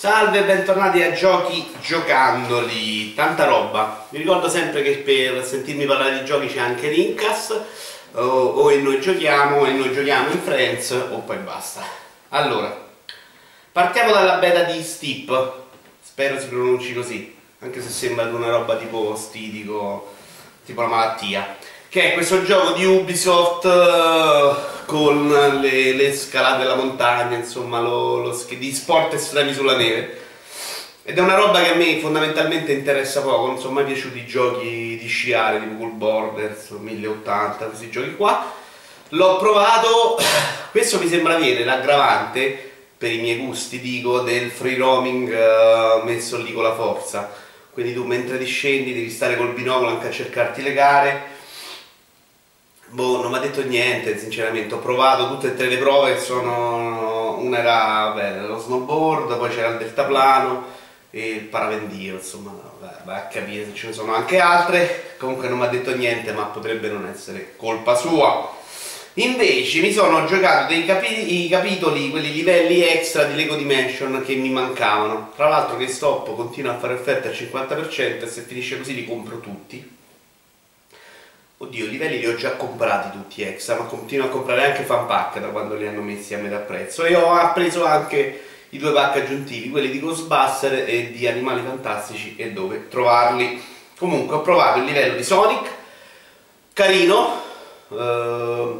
Salve e bentornati a Giochi Giocandoli, tanta roba. Vi ricordo sempre che per sentirmi parlare di giochi c'è anche Rincas, o, o noi giochiamo, o e noi giochiamo in Friends, o poi basta. Allora, partiamo dalla beta di Steep, spero si pronunci così, anche se sembra una roba tipo stitico, tipo la malattia che è questo gioco di Ubisoft uh, con le, le, scalate della montagna, insomma, lo, lo, di sport estremi sulla neve. Ed è una roba che a me fondamentalmente interessa poco, non sono mai piaciuti i giochi di sciare, tipo Cool Borders, 1080, questi giochi qua. L'ho provato, questo mi sembra avere l'aggravante, per i miei gusti dico, del free roaming uh, messo lì con la forza. Quindi tu mentre discendi devi stare col binocolo anche a cercarti le gare Boh, non mi ha detto niente, sinceramente. Ho provato tutte e tre le prove, sono... una era beh, lo snowboard, poi c'era il deltaplano e il parapendio, insomma, vai a capire se ce ne sono anche altre. Comunque non mi ha detto niente, ma potrebbe non essere colpa sua. Invece mi sono giocato dei capi- capitoli, quelli livelli extra di Lego Dimension che mi mancavano. Tra l'altro che Stop continua a fare offerte al 50% e se finisce così li compro tutti Oddio, i livelli li ho già comprati tutti extra, ma continuo a comprare anche fan pack da quando li hanno messi a metà prezzo. E ho preso anche i due pack aggiuntivi, quelli di Ghostbuster e di Animali Fantastici e dove trovarli. Comunque ho provato il livello di Sonic, carino, eh,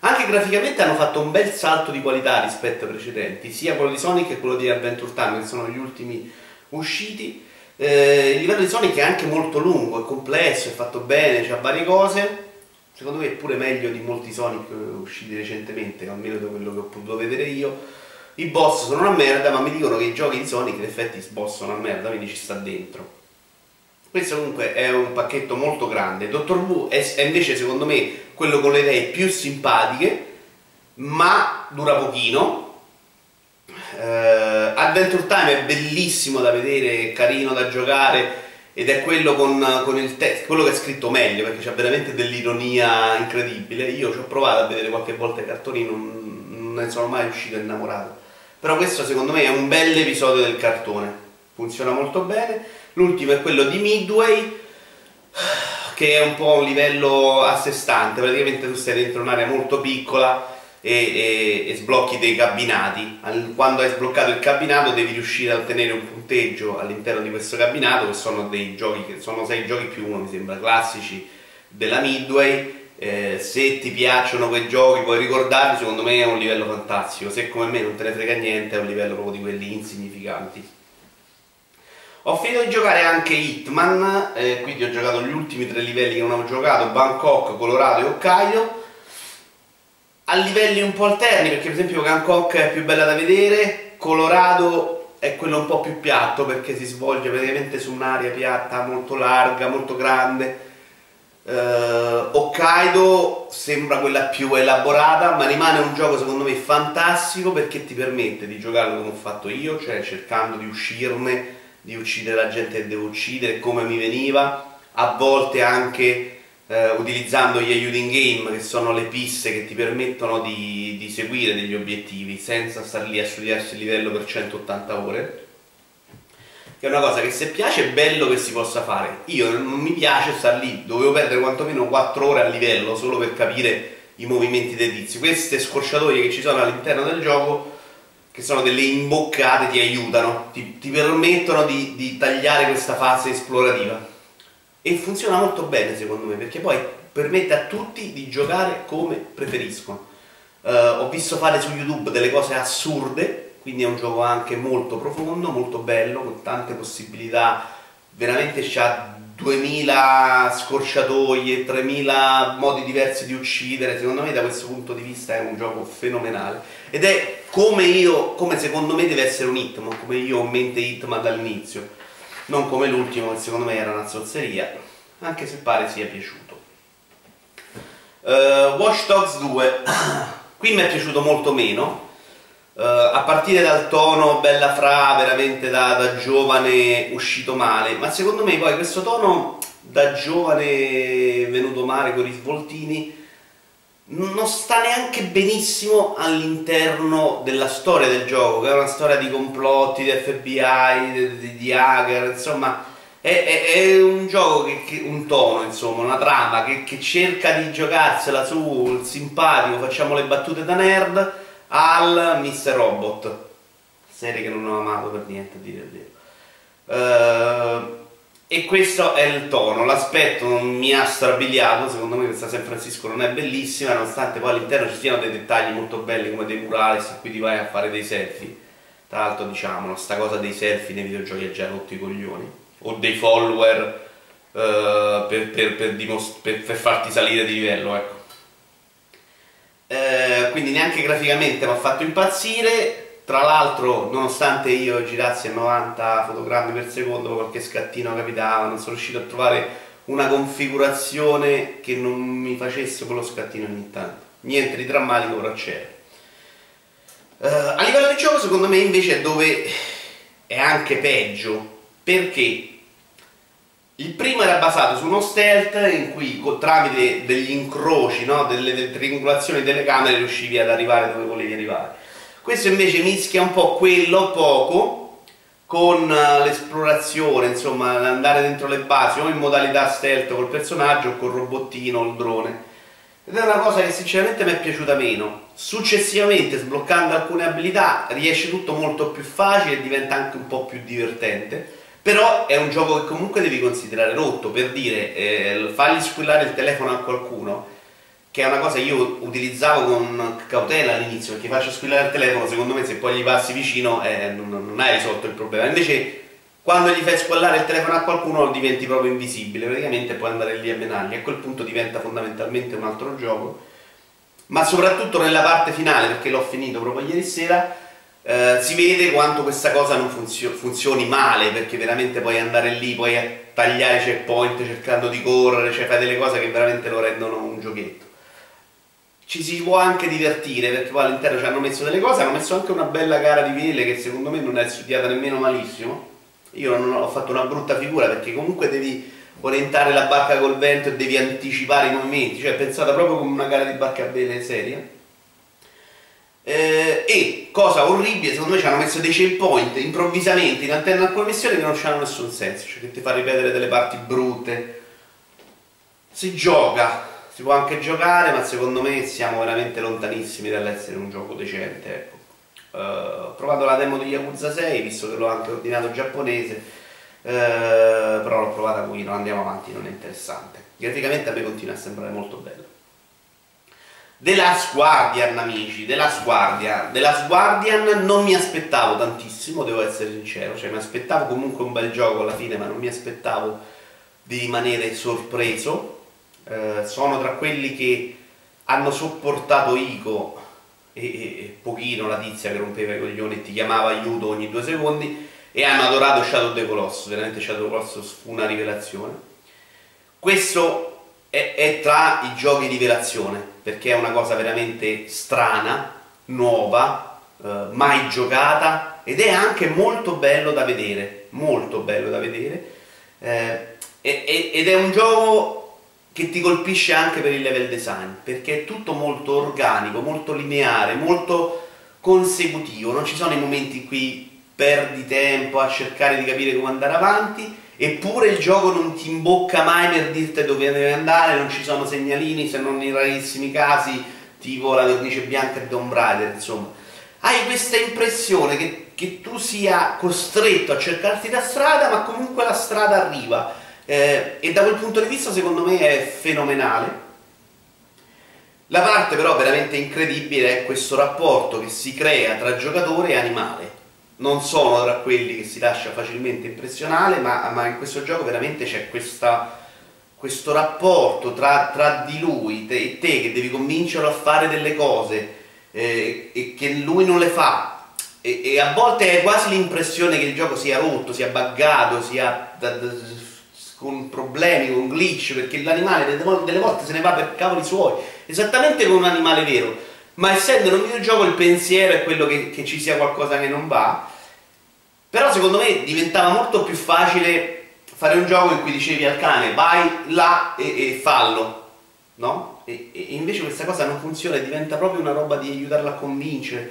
anche graficamente hanno fatto un bel salto di qualità rispetto ai precedenti, sia quello di Sonic che quello di Adventure Time, che sono gli ultimi usciti. Eh, il livello di Sonic è anche molto lungo, è complesso, è fatto bene, ha varie cose. Secondo me è pure meglio di molti Sonic usciti recentemente, almeno da quello che ho potuto vedere io. I boss sono una merda, ma mi dicono che i giochi di Sonic in effetti i boss sono una merda, quindi ci sta dentro. Questo comunque è un pacchetto molto grande. Dottor Wu è, è invece secondo me quello con le idee più simpatiche, ma dura pochino, Uh, Adventure Time è bellissimo da vedere, carino da giocare ed è quello con, con il testo, quello che è scritto meglio perché c'è veramente dell'ironia incredibile. Io ci ho provato a vedere qualche volta i cartoni, non, non ne sono mai uscito innamorato. Però questo secondo me è un bel episodio del cartone, funziona molto bene. L'ultimo è quello di Midway, che è un po' un livello a sé stante, praticamente tu stai dentro un'area molto piccola e, e, e, sblocchi dei cabinati. Quando hai sbloccato il cabinato devi riuscire a ottenere un punteggio all'interno di questo cabinato che sono dei giochi che sono sei giochi più uno mi sembra classici della Midway. Eh, se ti piacciono quei giochi puoi ricordarli, secondo me è un livello fantastico. Se come me non te ne frega niente è un livello proprio di quelli insignificanti. Ho finito di giocare anche Hitman, eh, quindi ho giocato gli ultimi tre livelli che non avevo giocato, Bangkok, Colorado e Hokkaido a livelli un po' alterni, perché per esempio Bangkok è più bella da vedere, Colorado è quello un po' più piatto perché si svolge praticamente su un'area piatta molto larga, molto grande. Uh, Hokkaido sembra quella più elaborata, ma rimane un gioco secondo me fantastico perché ti permette di giocarlo come ho fatto io, cioè cercando di uscirne, di uccidere la gente che devo uccidere, come mi veniva, a volte anche eh, utilizzando gli aiuti in game che sono le piste che ti permettono di, di seguire degli obiettivi senza star lì a studiarsi il livello per 180 ore che è una cosa che se piace è bello che si possa fare. Io non mi piace star lì dovevo perdere quantomeno 4 ore a livello solo per capire i movimenti dei tizi. Queste scorciatoie che ci sono all'interno del gioco che sono delle imboccate ti aiutano ti, ti permettono di, di tagliare questa fase esplorativa e funziona molto bene secondo me perché poi permette a tutti di giocare come preferiscono. Uh, ho visto fare su YouTube delle cose assurde, quindi è un gioco anche molto profondo, molto bello, con tante possibilità, veramente c'ha 2000 scorciatoie, 3000 modi diversi di uccidere, secondo me da questo punto di vista è un gioco fenomenale. Ed è come io, come secondo me deve essere un Hitman, come io ho in mente Hitman dall'inizio non come l'ultimo che secondo me era una zozzeria, anche se pare sia piaciuto. Uh, Watch Dogs 2, qui mi è piaciuto molto meno, uh, a partire dal tono bella fra, veramente da, da, giovane uscito male, ma secondo me poi questo tono da giovane venuto male con i svoltini non sta neanche benissimo all'interno della storia del gioco, che è una storia di complotti, di FBI, di, di, hacker, insomma, è, è, è un gioco che, che, un tono, insomma, una trama che, che, cerca di giocarsela sul simpatico, facciamo le battute da nerd, al Mr. Robot, serie che non ho amato per niente, a dire il vero. Uh, e questo è il tono, l'aspetto non mi ha strabiliato, secondo me questa San Francisco non è bellissima, nonostante poi all'interno ci siano dei dettagli molto belli come dei murales in cui ti vai a fare dei selfie. Tra l'altro diciamolo, sta cosa dei selfie nei videogiochi ha già rotto i coglioni, o dei follower uh, per, per, per, per, farti salire di livello, ecco. Uh, quindi neanche graficamente mi ha fatto impazzire, tra l'altro, nonostante io girassi a 90 fotogrammi per secondo, qualche scattino capitava, non sono riuscito a trovare una configurazione che non mi facesse quello scattino ogni tanto. Niente di drammatico, però c'era. Uh, a livello di gioco, secondo me, invece, è dove è anche peggio, perché il primo era basato su uno stealth in cui tramite degli incroci, no, delle, delle triangolazioni delle camere riuscivi ad arrivare dove volevi arrivare. Questo invece mischia un po' quello poco con eh, l'esplorazione, insomma, andare dentro le basi o in modalità stealth col personaggio o col robottino o il drone. Ed è una cosa che sinceramente mi è piaciuta meno. Successivamente, sbloccando alcune abilità, riesce tutto molto più facile e diventa anche un po' più divertente. Però è un gioco che comunque devi considerare rotto, per dire, eh, fargli squillare il telefono a qualcuno che è una cosa che io utilizzavo con cautela all'inizio, perché faccio squillare il telefono, secondo me se poi gli passi vicino eh, non, non, hai risolto il problema. Invece quando gli fai squallare il telefono a qualcuno diventi proprio invisibile, praticamente puoi andare lì a menarli, a quel punto diventa fondamentalmente un altro gioco. Ma soprattutto nella parte finale, perché l'ho finito proprio ieri sera, eh, si vede quanto questa cosa non funzio- funzioni male, perché veramente puoi andare lì, puoi tagliare checkpoint cercando di correre, cioè fai delle cose che veramente lo rendono un giochetto ci si può anche divertire perché poi all'interno ci hanno messo delle cose, hanno messo anche una bella gara di vele che secondo me non è studiata nemmeno malissimo. Io non ho fatto una brutta figura perché comunque devi orientare la barca col vento e devi anticipare i movimenti, cioè pensata proprio come una gara di barca a vele seria. Eh, e cosa orribile, secondo me ci hanno messo dei checkpoint improvvisamente in alterno a missioni che non hanno nessun senso, cioè che ti fa ripetere delle parti brutte. Si gioca, si può anche giocare, ma secondo me siamo veramente lontanissimi dall'essere un gioco decente. Ecco. Uh, ho provato la demo di Yakuza 6, visto che l'ho anche ordinato giapponese, uh, però l'ho provata qui, non andiamo avanti, non è interessante. Graficamente a me continua a sembrare molto bello. The Last Guardian, amici, The Last Guardian. The Last Guardian non mi aspettavo tantissimo, devo essere sincero, cioè mi aspettavo comunque un bel gioco alla fine, ma non mi aspettavo di rimanere sorpreso eh, sono tra quelli che hanno sopportato Ico e, e, e, pochino la tizia che rompeva i coglioni e ti chiamava aiuto ogni due secondi e hanno adorato Shadow of the Colossus, veramente Shadow of the Colossus fu una rivelazione. Questo è, è tra i giochi di rivelazione perché è una cosa veramente strana, nuova, eh, mai giocata ed è anche molto bello da vedere, molto bello da vedere eh, ed è un gioco che ti colpisce anche per il level design, perché è tutto molto organico, molto lineare, molto consecutivo, non ci sono i momenti in cui perdi tempo a cercare di capire come andare avanti, eppure il gioco non ti imbocca mai per dirti dove devi andare, non ci sono segnalini se non in rarissimi casi tipo la vernice bianca di Tomb Raider, insomma. Hai questa impressione che, che tu sia costretto a cercarti la strada, ma comunque la strada arriva eh, e da quel punto di vista secondo me è fenomenale. La parte però veramente incredibile è questo rapporto che si crea tra giocatore e animale. Non sono tra quelli che si lascia facilmente impressionare, ma, ma in questo gioco veramente c'è questa, questo rapporto tra, tra, di lui e te che devi convincerlo a fare delle cose eh, e che lui non le fa. E, e a volte hai quasi l'impressione che il gioco sia rotto, sia buggato, sia con problemi, con glitch, perché l'animale delle volte se ne va per cavoli suoi, esattamente come un animale vero. Ma essendo in un videogioco il pensiero è quello che, che ci sia qualcosa che non va. Però secondo me diventava molto più facile fare un gioco in cui dicevi al cane vai là e, e fallo. no? E, e, invece questa cosa non funziona diventa proprio una roba di aiutarla a convincere.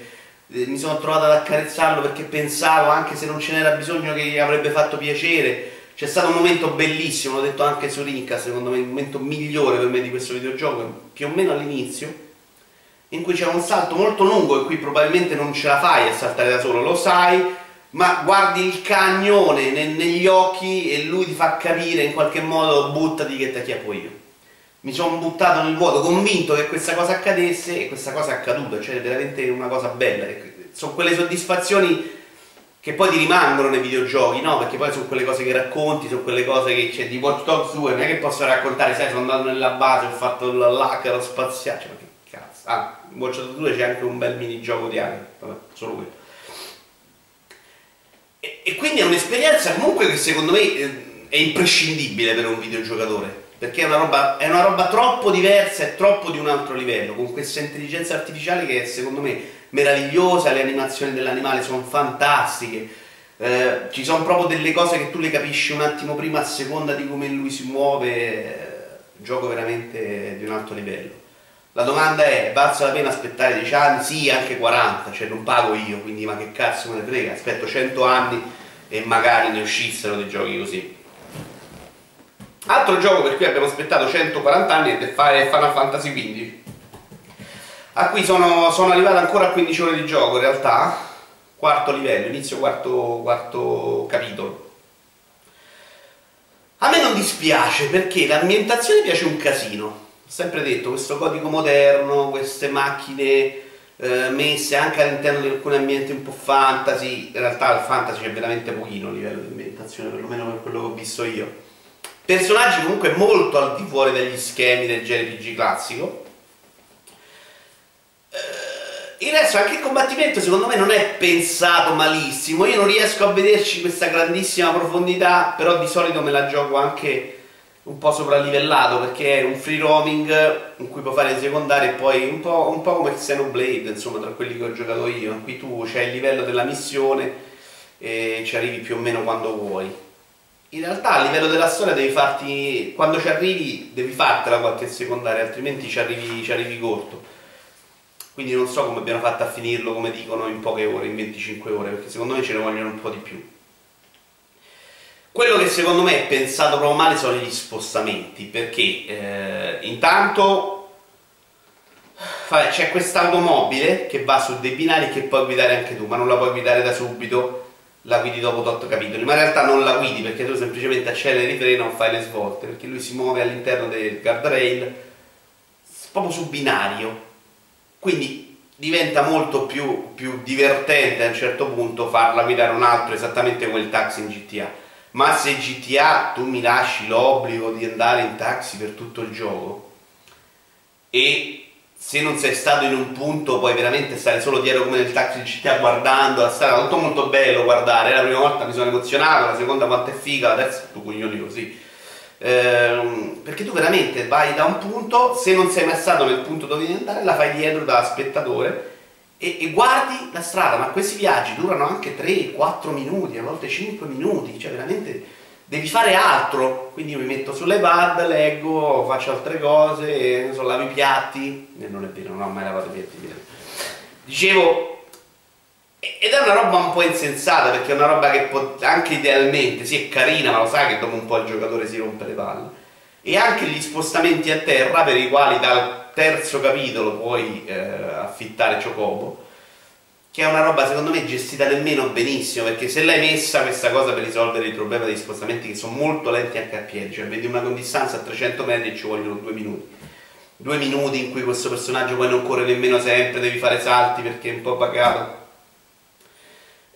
Eh, mi sono trovato ad accarezzarlo perché pensavo, anche se non ce n'era bisogno, che gli avrebbe fatto piacere. C'è stato un momento bellissimo, l'ho detto anche su Rinca, secondo me il momento migliore per me di questo videogioco, più o meno all'inizio, in cui c'è un salto molto lungo e qui probabilmente non ce la fai a saltare da solo, lo sai, ma guardi il cagnone negli occhi e lui ti fa capire in qualche modo buttati che te chiappo io mi sono buttato nel vuoto convinto che questa cosa accadesse e questa cosa è accaduta, cioè è veramente una cosa bella. Sono quelle soddisfazioni che poi ti rimangono nei videogiochi, no? Perché poi sono quelle cose che racconti, sono quelle cose che c'è di Watch Dogs 2, non è che posso raccontare, sai, sono andato nella base, ho fatto l'hacker spaziale, cioè, ma che cazzo. Ah, in Watch Dogs 2 c'è anche un bel minigioco di hacker, vabbè, solo quello. E, e quindi è un'esperienza comunque che secondo me eh, è imprescindibile per un videogiocatore perché è una, roba, è una roba troppo diversa e troppo di un altro livello, con questa intelligenza artificiale che secondo me meravigliosa, le animazioni dell'animale sono fantastiche, eh, ci sono proprio delle cose che tu le capisci un attimo prima a seconda di come lui si muove, eh, gioco veramente di un alto livello. La domanda è, valsa la pena aspettare 10 anni? Sì, anche 40, cioè non pago io, quindi ma che cazzo me ne frega, aspetto 100 anni e magari ne uscissero dei giochi così. Altro gioco per cui abbiamo aspettato 140 anni è Final Fantasy XV a cui sono, sono arrivato ancora a 15 ore di gioco in realtà. Quarto livello, inizio quarto, quarto capitolo. A me non dispiace perché l'ambientazione piace un casino. Ho sempre detto questo codico moderno queste macchine eh, messe anche all'interno di alcuni ambienti un po' fantasy. In realtà il fantasy c'è veramente pochino a livello di ambientazione perlomeno per quello che ho visto io. Personaggi comunque molto al di fuori degli schemi del JRPG classico il resto anche il combattimento secondo me non è pensato malissimo. Io non riesco a vederci questa grandissima profondità però di solito me la gioco anche un po' soprallivellato perché è un free roaming in cui puoi fare i secondari e poi un po', un po' come Xenoblade insomma tra quelli che ho giocato io. Qui tu c'hai il livello della missione e ci arrivi più o meno quando vuoi. In realtà a livello della storia devi farti quando ci arrivi devi fartela qualche secondaria altrimenti ci arrivi, ci arrivi corto quindi non so come abbiano fatto a finirlo come dicono in poche ore in 25 ore perché secondo me ce ne vogliono un po' di più quello che secondo me è pensato proprio male sono gli spostamenti perché eh, intanto c'è quest'automobile che va su dei binari che puoi guidare anche tu ma non la puoi guidare da subito la guidi dopo 8 capitoli, ma in realtà non la guidi perché tu semplicemente acceleri, freno o fai le svolte, perché lui si muove all'interno del guardrail proprio su binario. Quindi diventa molto più, più, divertente a un certo punto farla guidare un altro esattamente come il taxi in GTA. Ma se GTA tu mi lasci l'obbligo di andare in taxi per tutto il gioco e se non sei stato in un punto puoi veramente stare solo dietro come nel taxi di città guardando la strada, molto molto bello guardare, la prima volta mi sono emozionato, la seconda quanto è figa, la terza tu coglioni così. Ehm, perché tu veramente vai da un punto, se non sei mai stato nel punto dove devi andare, la fai dietro da spettatore e, e guardi la strada, ma questi viaggi durano anche 3-4 minuti, a volte 5 minuti, cioè veramente devi fare altro, quindi io mi metto sull'iPad, leggo, faccio altre cose, so, lavo i piatti, e non è vero, non ho mai lavato i piatti. Dicevo, ed è una roba un po' insensata, perché è una roba che può, anche idealmente, sì è carina, ma lo sai che dopo un po' il giocatore si rompe le palle. E anche gli spostamenti a terra, per i quali dal terzo capitolo puoi eh, affittare Chocobo, che è una roba secondo me gestita nemmeno benissimo, perché se l'hai messa questa cosa per risolvere il problema degli spostamenti che sono molto lenti anche a piedi, cioè vedi una con distanza a 300 metri e ci vogliono due minuti. Due minuti in cui questo personaggio poi non corre nemmeno sempre, devi fare salti perché è un po' pagato.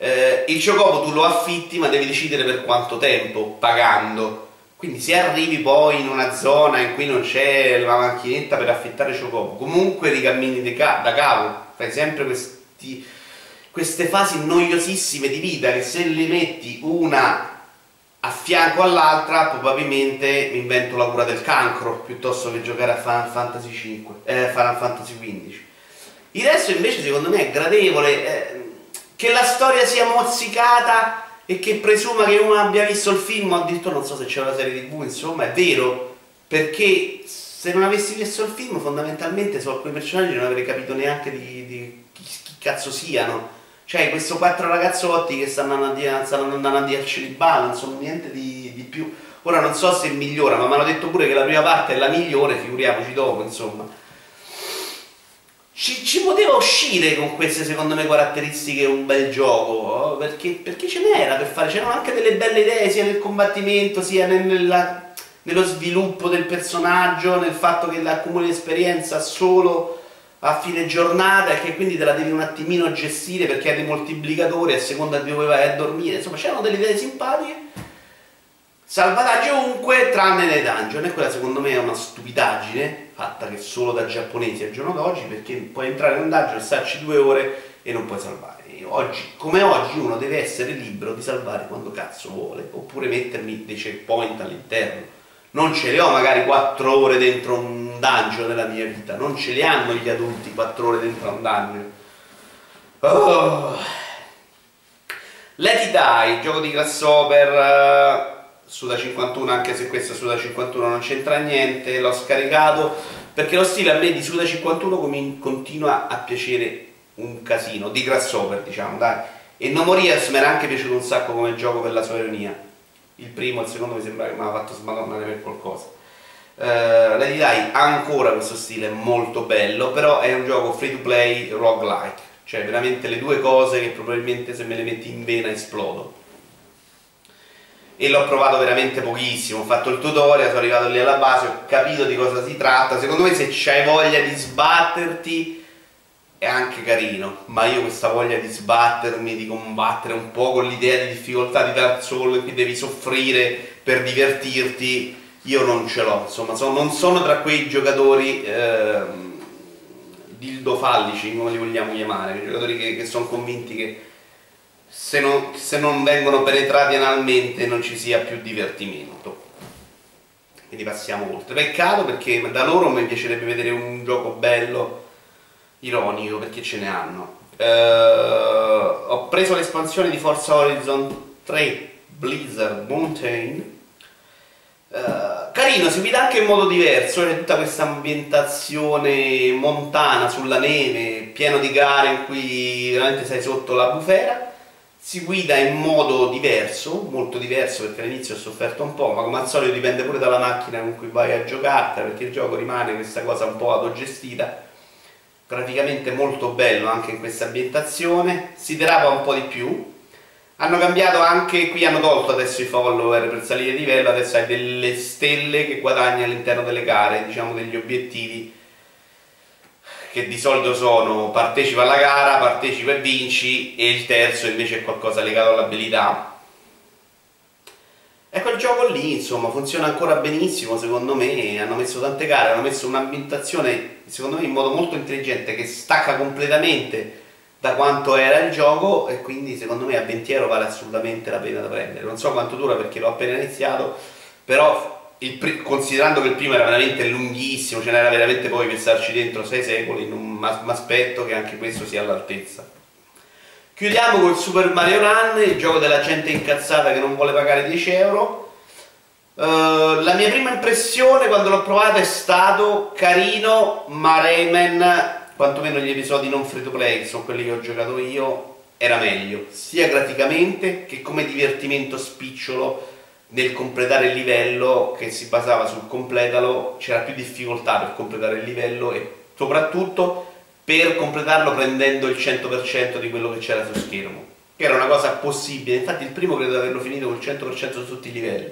Eh, il Chocobo tu lo affitti ma devi decidere per quanto tempo, pagando. Quindi se arrivi poi in una zona in cui non c'è la macchinetta per affittare Chocobo, comunque ricammini da capo, fai sempre questi queste fasi noiosissime di vita che se le metti una a fianco all'altra probabilmente mi invento la cura del cancro piuttosto che giocare a Final Fantasy 5 eh, Final Fantasy 15 il resto invece secondo me è gradevole eh, che la storia sia mozzicata e che presuma che uno abbia visto il film addirittura non so se c'è una serie tv insomma è vero perché se non avessi visto il film, fondamentalmente su alcuni personaggi non avrei capito neanche di, di chi, chi, cazzo siano. Cioè, questi quattro ragazzotti che stanno andando, a dire al celibato, insomma, niente di, di più. Ora non so se migliora, ma mi hanno detto pure che la prima parte è la migliore, figuriamoci dopo, insomma. Ci, ci, poteva uscire con queste secondo me caratteristiche un bel gioco perché, perché ce n'era per fare c'erano anche delle belle idee sia nel combattimento sia nella, nello sviluppo del personaggio nel fatto che accumuli esperienza solo a fine giornata e che quindi te la devi un attimino gestire perché hai dei moltiplicatori a seconda di dove vai a dormire. Insomma c'erano delle idee simpatiche salvataggio ovunque tranne nei dungeon e quella secondo me è una stupidaggine fatta che solo da giapponesi al giorno d'oggi perché puoi entrare in un dungeon, starci due ore e non puoi salvare. Oggi, come oggi uno deve essere libero di salvare quando cazzo vuole, oppure mettermi dei checkpoint all'interno. Non ce le ho magari quattro ore dentro un dungeon nella mia vita, non ce le hanno gli adulti quattro ore dentro un dungeon. Oh. Let It Die, gioco di Grasshopper Suda 51 anche se questo Suda 51 non c'entra niente l'ho scaricato perché lo stile a me di Suda 51 continua a piacere un casino di Grasshopper diciamo dai. E No Morias mi era anche piaciuto un sacco come gioco per la sua ironia. Il primo, il secondo mi sembra che mi aveva fatto smadonnare per qualcosa. Uh, Lady Dai ha ancora questo stile molto bello però è un gioco free to play roguelike. Cioè veramente le due cose che probabilmente se me le metti in vena esplodo e l'ho provato veramente pochissimo, ho fatto il tutorial, sono arrivato lì alla base, ho capito di cosa si tratta, secondo me se c'hai voglia di sbatterti è anche carino, ma io questa voglia di sbattermi, di combattere un po' con l'idea di difficoltà di Dark Souls in cui devi soffrire per divertirti, io non ce l'ho, insomma sono, non sono tra quei giocatori eh, dildofallici, come li vogliamo chiamare, giocatori che, che sono convinti che se non, se non vengono penetrati analmente non ci sia più divertimento. Quindi passiamo oltre. Peccato perché da loro mi piacerebbe vedere un gioco bello, ironico, perché ce ne hanno. Uh, ho preso l'espansione di Forza Horizon 3 Blizzard Mountain. Uh, carino, si vede anche in modo diverso, c'è tutta questa ambientazione montana sulla neve, pieno di gare in cui veramente sei sotto la bufera si guida in modo diverso, molto diverso perché all'inizio ho sofferto un po', ma come al solito dipende pure dalla macchina con cui vai a giocare, perché il gioco rimane questa cosa un po' autogestita, praticamente molto bello anche in questa ambientazione, si derapa un po' di più, hanno cambiato anche, qui hanno tolto adesso i follower per salire di livello, adesso hai delle stelle che guadagni all'interno delle gare, diciamo degli obiettivi che di solito sono partecipa alla gara, partecipa e vinci e il terzo invece è qualcosa legato all'abilità. E quel gioco lì, insomma, funziona ancora benissimo, secondo me, hanno messo tante gare, hanno messo un'ambientazione, secondo me, in modo molto intelligente, che stacca completamente da quanto era il gioco e quindi secondo me a 20 euro vale assolutamente la pena da prendere. Non so quanto dura perché l'ho appena iniziato, però considerando che il primo era veramente lunghissimo, ce n'era veramente poi per starci dentro sei secoli, mi aspetto che anche questo sia all'altezza. Chiudiamo col Super Mario Run, il gioco della gente incazzata che non vuole pagare 10 euro. Uh, la mia prima impressione quando l'ho provato è stato carino, ma Rayman, quantomeno gli episodi non free to play, che sono quelli che ho giocato io, era meglio, sia graficamente che come divertimento spicciolo nel completare il livello che si basava sul completalo c'era più difficoltà per completare il livello e soprattutto per completarlo prendendo il 100% di quello che c'era su schermo che era una cosa possibile. Infatti il primo credo di averlo finito col 100% su tutti i livelli.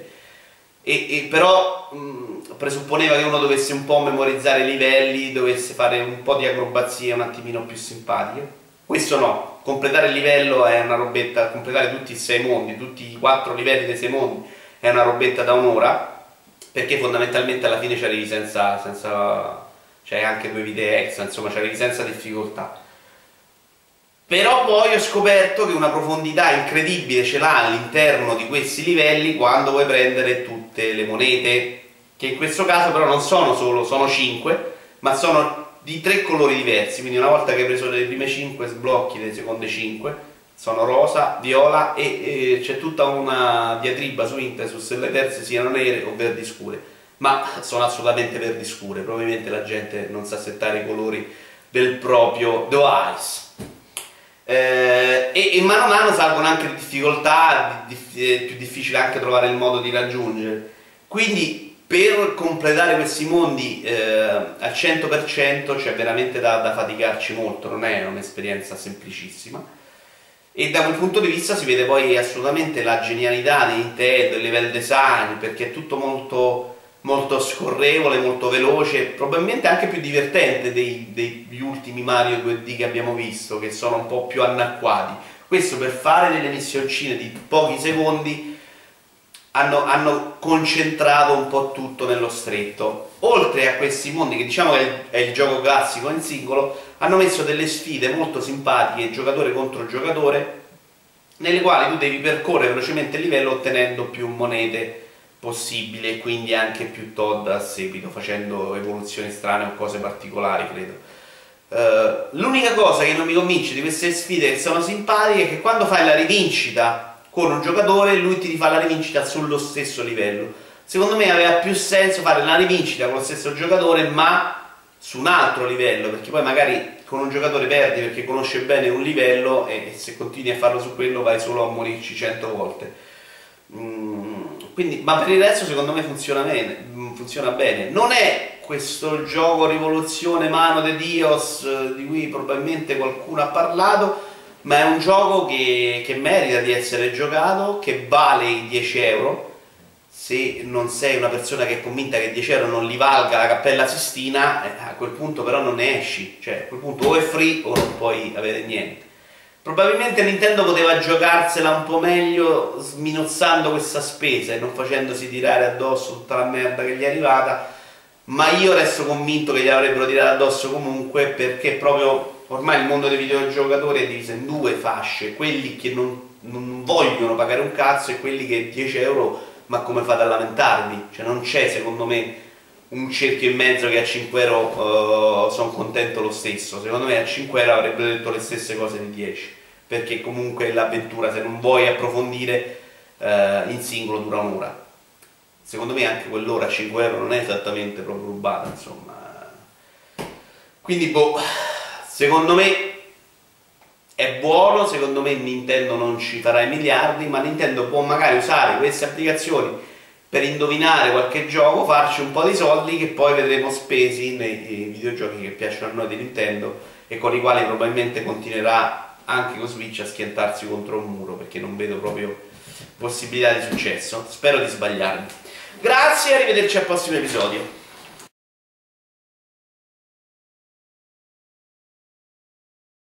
E, e però mh, presupponeva che uno dovesse un po' memorizzare i livelli dovesse fare un po' di acrobazie un attimino più simpatiche. Questo no, completare il livello è una robetta, completare tutti i sei mondi, tutti i quattro livelli dei sei mondi è una robetta da un'ora perché fondamentalmente alla fine ci arrivi senza, senza c'è anche due vite extra, insomma ci arrivi senza difficoltà. Però poi ho scoperto che una profondità incredibile ce l'ha all'interno di questi livelli quando vuoi prendere tutte le monete, che in questo caso però non sono solo, sono 5, ma sono di tre colori diversi, quindi una volta che hai preso le prime 5 sblocchi le seconde 5 sono rosa, viola e, e c'è tutta una diatriba su internet su se le terze siano nere o verdi scure. ma sono assolutamente verdi scure, probabilmente la gente non sa settare i colori del proprio device. Eh, e, e, mano a mano salgono anche le difficoltà, di, di, è più difficile anche trovare il modo di raggiungere. Quindi per completare questi mondi eh, al 100% c'è veramente da, da faticarci molto, non è un'esperienza semplicissima e da quel punto di vista si vede poi assolutamente la genialità di Nintendo, il level design, perché è tutto molto, molto scorrevole, molto veloce, probabilmente anche più divertente dei, degli ultimi Mario 2D che abbiamo visto, che sono un po' più anacquati. Questo per fare delle missioncine di pochi secondi hanno, hanno, concentrato un po' tutto nello stretto. Oltre a questi mondi, che diciamo che è il gioco classico in singolo, hanno messo delle sfide molto simpatiche, giocatore contro giocatore, nelle quali tu devi percorrere velocemente il livello ottenendo più monete possibili e quindi anche più Todd a seguito, facendo evoluzioni strane o cose particolari, credo. Uh, l'unica cosa che non mi convince di queste sfide che sono simpatiche è che quando fai la rivincita con un giocatore lui ti rifà la rivincita sullo stesso livello. Secondo me aveva più senso fare la rivincita con lo stesso giocatore ma su un altro livello, perché poi magari con un giocatore perdi perché conosce bene un livello e se continui a farlo su quello vai solo a morirci cento volte. Mm, quindi, ma per il resto secondo me funziona bene, mm, funziona bene. Non è questo gioco rivoluzione mano de Dios eh, di cui probabilmente qualcuno ha parlato, ma è un gioco che, che merita di essere giocato, che vale i 10 euro. Se non sei una persona che è convinta che 10 euro non li valga la Cappella Sistina, eh, a quel punto però non ne esci, cioè a quel punto o è free o non puoi avere niente. Probabilmente Nintendo poteva giocarsela un po' meglio sminuzzando questa spesa e non facendosi tirare addosso tutta la merda che gli è arrivata, ma io resto convinto che gli avrebbero tirato addosso comunque perché proprio ormai il mondo dei videogiocatori è diviso in due fasce, quelli che non, non vogliono pagare un cazzo e quelli che 10 euro, ma come fate a lamentarvi? Cioè non c'è secondo me un cerchio in mezzo che a 5 euro uh, sono contento lo stesso, secondo me a 5 euro avrebbero detto le stesse cose di 10, perché comunque l'avventura se non vuoi approfondire uh, in singolo dura un'ora. Secondo me anche quell'ora a 5 euro non è esattamente proprio rubata, insomma. Quindi boh Secondo me è buono, secondo me Nintendo non ci farà i miliardi, ma Nintendo può magari usare queste applicazioni per indovinare qualche gioco, farci un po' di soldi che poi vedremo spesi nei videogiochi che piacciono a noi di Nintendo e con i quali probabilmente continuerà anche con Switch a schiantarsi contro un muro perché non vedo proprio possibilità di successo. Spero di sbagliarmi. Grazie e arrivederci al prossimo episodio.